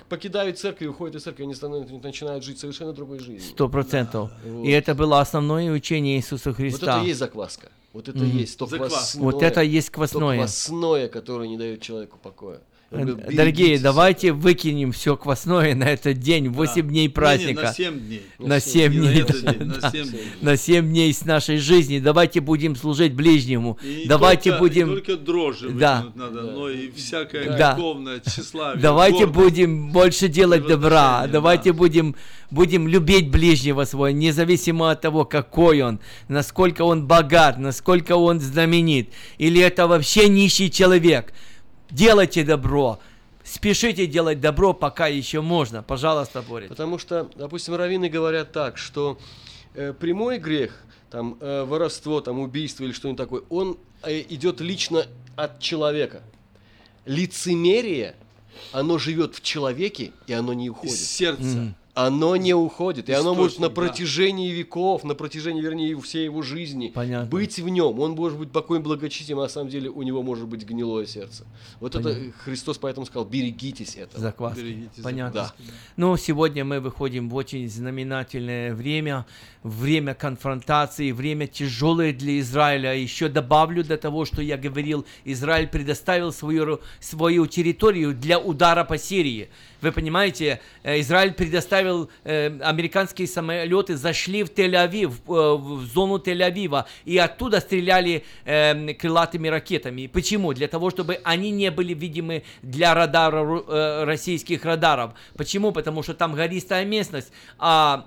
покидают церковь, уходят из церкви, они становятся, начинают жить совершенно другой жизнью. Сто процентов. Вот. И это было основное учение Иисуса Вот Христа. это и есть закваска. Вот это и Мгм. есть то Закваска. квасное, Вот это и есть то квасное. квасное, которое не дает человеку покоя. Э, Дорогие, давайте выкинем все квасное на этот день, 8 Да. дней Не, не, праздника. на 7 дней. На 7 Не на дней. этот день, на да. 7 дней. На 7 дней с нашей жизни. Давайте будем служить ближнему. И не Давайте только, будем... Не только дрожжи Да. надо, но и всякое Да. греховное тщеславие. Давайте гордость. будем больше делать добра. Давайте да. будем, будем любить ближнего своего, независимо от того, какой он, насколько он богат, насколько он знаменит. Или это вообще нищий человек. Делайте добро. Спешите делать добро, пока еще можно. Пожалуйста, Борис. Потому что, допустим, раввины говорят так, что э, прямой грех, там, э, воровство, там, убийство или что-нибудь такое, он э, идет лично от человека. Лицемерие, оно живет в человеке, и оно не Из уходит. сердца. Мгм. Оно не уходит, и оно может на Источник, да. протяжении веков, на протяжении, вернее, всей его жизни Понятно. быть в нем. Он может быть такой благочестием, а на самом деле у него может быть гнилое сердце. Вот это Понятно. Христос поэтому сказал, берегитесь этого. Закваска. Берегите Понятно. Да. Ну, сегодня мы выходим в очень знаменательное время, время конфронтации, время тяжелое для Израиля. Еще добавлю до того, что я говорил, Израиль предоставил свою, свою территорию для удара по Сирии. Вы понимаете, э, Израиль предоставил, э, американские самолеты зашли в Тель-Авив, э, в зону Тель-Авива, и оттуда стреляли э, крылатыми ракетами. Почему? Для того, чтобы они не были видимы для радаров, российских радаров. Почему? Потому что там гористая местность, а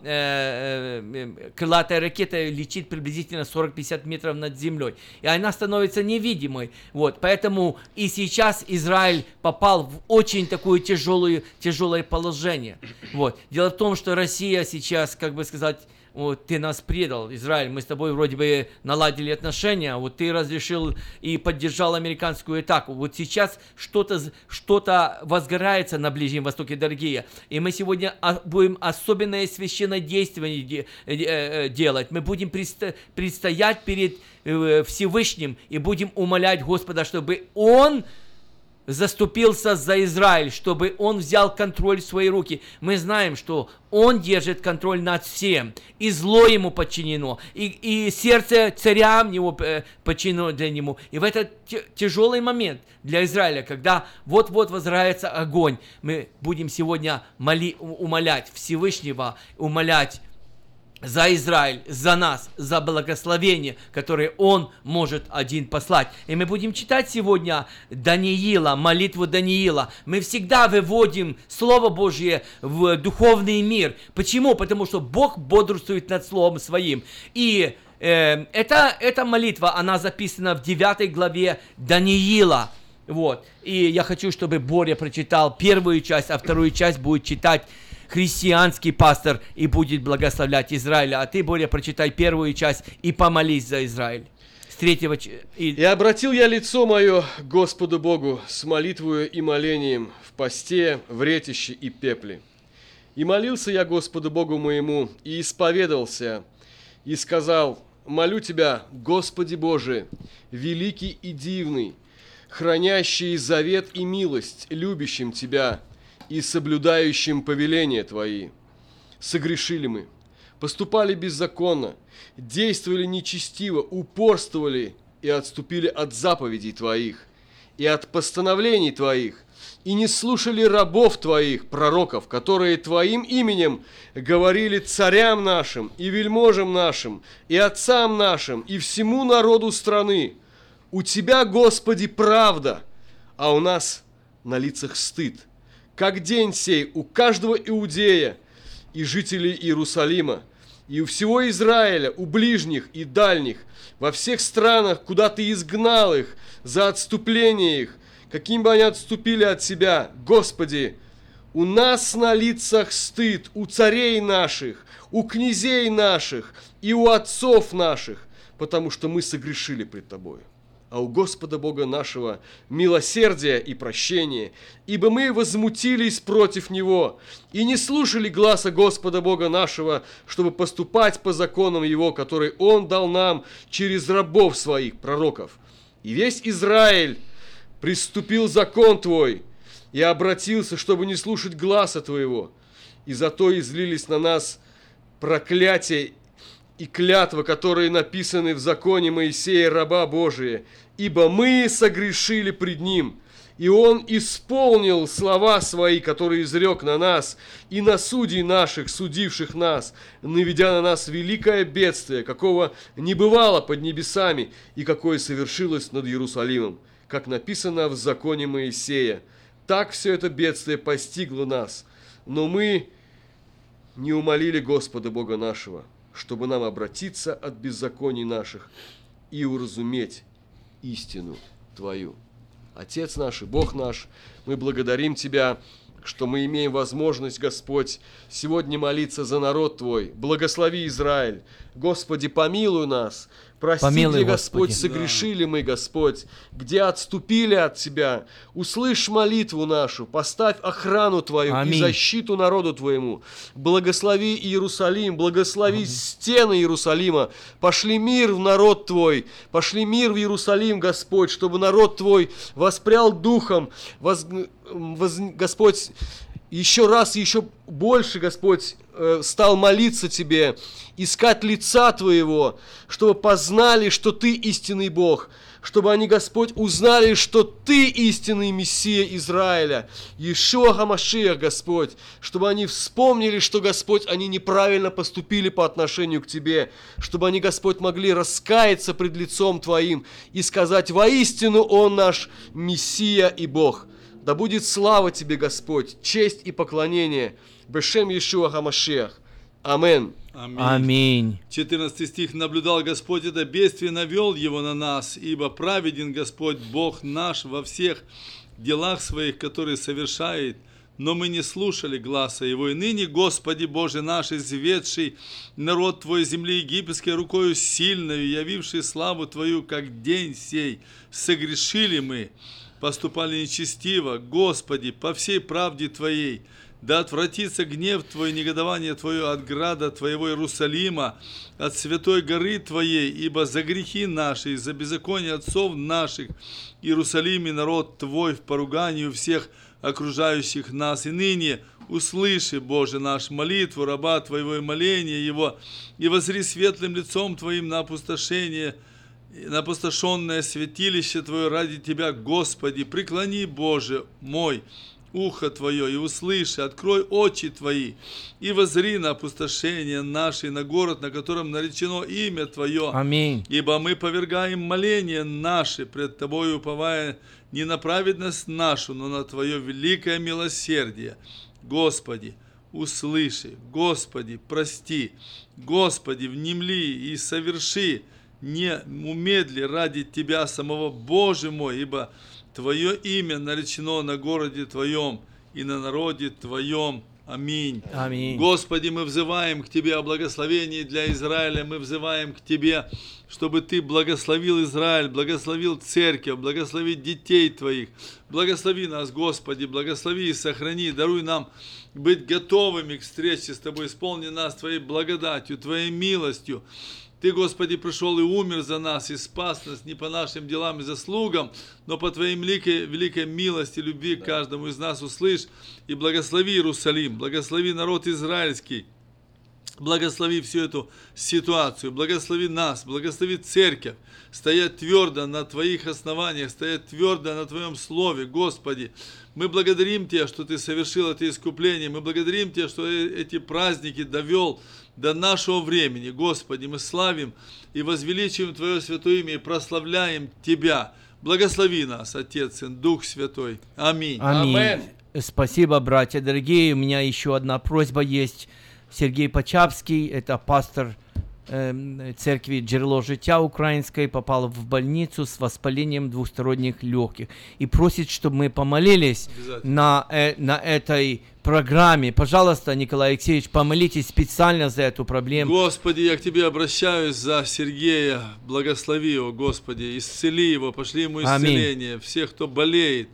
крылатая ракета летит приблизительно 40-50 метров над землей. И она становится невидимой. Вот, поэтому и сейчас Израиль попал в очень такую тяжелую, тяжелое положение. Вот. Дело в том, что Россия сейчас, как бы сказать, вот ты нас предал, Израиль, мы с тобой вроде бы наладили отношения, вот ты разрешил и поддержал американскую атаку. Вот сейчас что-то что-то возгорается на Ближнем Востоке, дорогие. И мы сегодня а, будем особенное священное действие де- э, э, делать. Мы будем предстоять перед э, Всевышним и будем умолять Господа, чтобы Он заступился за Израиль, чтобы он взял контроль в свои руки. Мы знаем, что он держит контроль над всем, и зло ему подчинено, и, и сердце царя него э, подчинено для него. И в этот тяжелый момент для Израиля, когда вот-вот возрается огонь, мы будем сегодня моли, умолять Всевышнего, умолять за Израиль, за нас, за благословение, которое Он может один послать. И мы будем читать сегодня Даниила, молитву Даниила. Мы всегда выводим Слово Божье в духовный мир. Почему? Потому что Бог бодрствует над Словом Своим. И э, эта, эта молитва, она записана в 9 главе Даниила. Вот. И я хочу, чтобы Боря прочитал первую часть, а вторую часть будет читать христианский пастор и будет благословлять Израиль. А ты более прочитай первую часть и помолись за Израиль. С третьего... И... «И обратил я лицо мое Господу Богу с молитвою и молением в посте, в ретище и пепле. И молился я Господу Богу моему, и исповедался, и сказал, молю Тебя, Господи Боже, великий и дивный, хранящий завет и милость, любящим Тебя и соблюдающим повеления Твои. Согрешили мы, поступали беззаконно, действовали нечестиво, упорствовали и отступили от заповедей Твоих и от постановлений Твоих, и не слушали рабов Твоих, пророков, которые Твоим именем говорили царям нашим и вельможам нашим, и отцам нашим, и всему народу страны. У Тебя, Господи, правда, а у нас на лицах стыд. Как день сей у каждого иудея и жителей Иерусалима, и у всего Израиля, у ближних и дальних, во всех странах, куда Ты изгнал их за отступление их, каким бы они отступили от себя, Господи, у нас на лицах стыд, у царей наших, у князей наших и у отцов наших, потому что мы согрешили пред Тобою. А у Господа Бога нашего милосердие и прощение, ибо мы возмутились против Него и не слушали гласа Господа Бога нашего, чтобы поступать по законам Его, который Он дал нам через рабов своих, пророков. И весь Израиль приступил закон Твой и обратился, чтобы не слушать гласа Твоего. И зато излились на нас проклятие и клятва, которые написаны в законе Моисея, раба Божия, ибо мы согрешили пред Ним, и Он исполнил слова Свои, которые изрек на нас, и на судей наших, судивших нас, наведя на нас великое бедствие, какого не бывало под небесами, и какое совершилось над Иерусалимом как написано в законе Моисея. Так все это бедствие постигло нас, но мы не умолили Господа Бога нашего, чтобы нам обратиться от беззаконий наших и уразуметь истину Твою. Отец наш и Бог наш, мы благодарим Тебя, что мы имеем возможность, Господь, сегодня молиться за народ Твой. Благослови Израиль. Господи, помилуй нас. Прости, Помилуй, где, Господь, Господи. согрешили мы, Господь, где отступили от Тебя. Услышь молитву нашу, поставь охрану Твою Аминь. и защиту народу Твоему. Благослови Иерусалим, благослови Аминь. стены Иерусалима. Пошли мир в народ Твой, пошли мир в Иерусалим, Господь, чтобы народ Твой воспрял духом, воз, воз, Господь, еще раз, еще больше, Господь, э, стал молиться Тебе, искать лица Твоего, чтобы познали, что Ты истинный Бог, чтобы они, Господь, узнали, что Ты истинный Мессия Израиля, Иешуа Хамашиах, Господь, чтобы они вспомнили, что, Господь, они неправильно поступили по отношению к Тебе, чтобы они, Господь, могли раскаяться пред лицом Твоим и сказать, воистину Он наш Мессия и Бог. Да будет слава Тебе, Господь, честь и поклонение. Бешем Иешуа Хамашиах. Амин. Аминь. 14 стих. «Наблюдал Господь это бедствие, навел его на нас, ибо праведен Господь Бог наш во всех делах своих, которые совершает, но мы не слушали гласа Его. И ныне, Господи Боже наш, изведший народ Твой земли египетской рукою сильною, явивший славу Твою, как день сей, согрешили мы, поступали нечестиво, Господи, по всей правде Твоей, да отвратится гнев Твой, негодование Твое от града Твоего Иерусалима, от святой горы Твоей, ибо за грехи наши, за беззаконие отцов наших, Иерусалиме народ Твой в поруганию всех окружающих нас. И ныне услыши, Боже наш, молитву раба Твоего и моление Его, и возри светлым лицом Твоим на опустошение – на опустошенное святилище Твое ради Тебя, Господи, преклони, Боже мой, ухо Твое и услыши, открой очи Твои и возри на опустошение наше, на город, на котором наречено имя Твое. Аминь. Ибо мы повергаем моления наши пред Тобою, уповая не на праведность нашу, но на Твое великое милосердие. Господи, услыши, Господи, прости, Господи, внемли и соверши, не умедли ради Тебя самого, Боже мой, ибо Твое имя наречено на городе Твоем и на народе Твоем. Аминь. Аминь. Господи, мы взываем к Тебе о благословении для Израиля, мы взываем к Тебе, чтобы Ты благословил Израиль, благословил церковь, благослови детей Твоих, благослови нас, Господи, благослови и сохрани, даруй нам быть готовыми к встрече с Тобой, исполни нас Твоей благодатью, Твоей милостью, ты, Господи, пришел и умер за нас, и спас нас не по нашим делам и заслугам, но по Твоей великой, великой милости, любви к каждому из нас услышь и благослови Иерусалим, благослови народ израильский, благослови всю эту ситуацию, благослови нас, благослови церковь, стоять твердо на Твоих основаниях, стоять твердо на Твоем Слове, Господи. Мы благодарим Тебя, что Ты совершил это искупление, мы благодарим Тебя, что э, эти праздники довел до нашего времени. Господи, мы славим и возвеличиваем Твое святое имя и прославляем Тебя. Благослови нас, Отец, Сын, Дух Святой. Аминь. Аминь. Спасибо, братья дорогие. У меня еще одна просьба есть. Сергей Почапский, это пастор э, церкви Джерело Життя Украинской, попал в больницу с воспалением двусторонних легких. И просит, чтобы мы помолились на, э, на этой программе. Пожалуйста, Николай Алексеевич, помолитесь специально за эту проблему. Господи, я к Тебе обращаюсь за Сергея. Благослови его, Господи, исцели его, пошли ему исцеление. Аминь. Всех, кто болеет,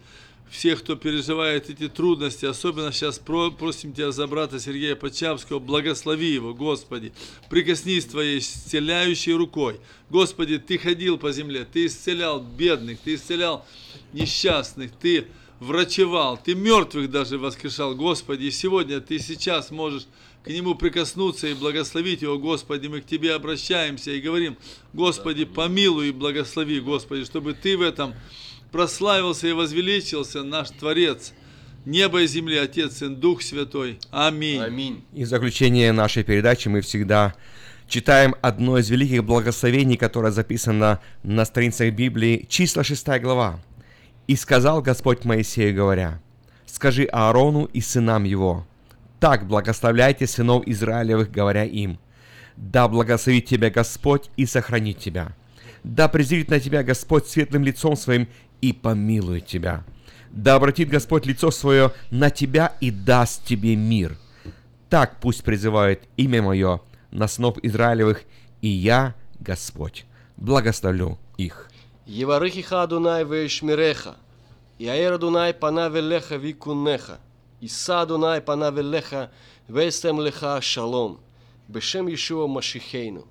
всех, кто переживает эти трудности, особенно сейчас про, просим Тебя за брата Сергея Почапского, благослови его, Господи, прикоснись Твоей исцеляющей рукой. Господи, Ты ходил по земле, Ты исцелял бедных, Ты исцелял несчастных, Ты врачевал, Ты мертвых даже воскрешал, Господи, и сегодня Ты сейчас можешь к Нему прикоснуться и благословить Его, Господи, мы к Тебе обращаемся и говорим, Господи, помилуй и благослови, Господи, чтобы Ты в этом прославился и возвеличился наш Творец, небо и земли, Отец и Дух Святой. Аминь. Аминь. И в заключение нашей передачи мы всегда читаем одно из великих благословений, которое записано на страницах Библии, числа 6 глава. «И сказал Господь Моисею, говоря, скажи Аарону и сынам его, так благословляйте сынов Израилевых, говоря им, да благословит тебя Господь и сохранит тебя. Да презрит на тебя Господь светлым лицом своим и помилует тебя. Да обратит Господь лицо свое на тебя и даст тебе мир. Так пусть призывает имя мое на снов Израилевых, и я, Господь, благословлю их. Еварихиха Адунай вешмиреха, Яэр Адунай панав элеха викунеха, Иса Адунай панав элеха весем леха шалом, Бешем Ишуа Машихейну.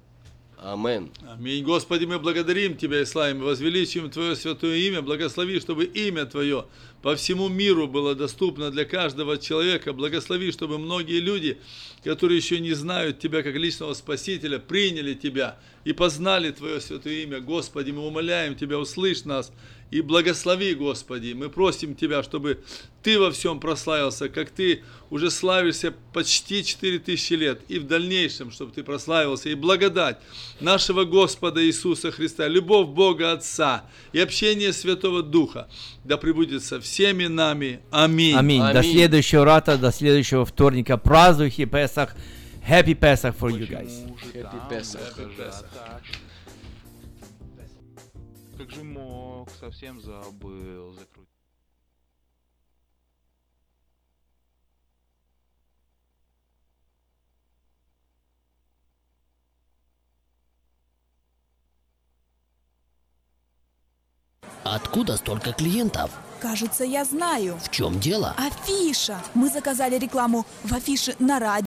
Амен. Аминь. Господи, мы благодарим Тебя и славим, возвеличиваем Твое святое имя. Благослови, чтобы имя Твое по всему миру было доступно для каждого человека. Благослови, чтобы многие люди, которые еще не знают Тебя как личного Спасителя, приняли Тебя и познали Твое святое имя. Господи, мы умоляем Тебя, услышь нас и благослови, Господи. Мы просим Тебя, чтобы Ты во всем прославился, как Ты уже славишься почти 4000 лет, и в дальнейшем, чтобы Ты прославился, и благодать нашего Господа Иисуса Христа, любовь Бога Отца и общение Святого Духа, да пребудет со всеми нами. Аминь. Аминь. Аминь. До следующего рата, до следующего вторника. Празднуйте Песах. Happy Pesach for you guys. Happy Pesach. Happy Pesach. Как же мог, совсем забыл закрутить. Откуда столько клиентов? Кажется, я знаю. В чем дело? Афиша. Мы заказали рекламу в афише на радио.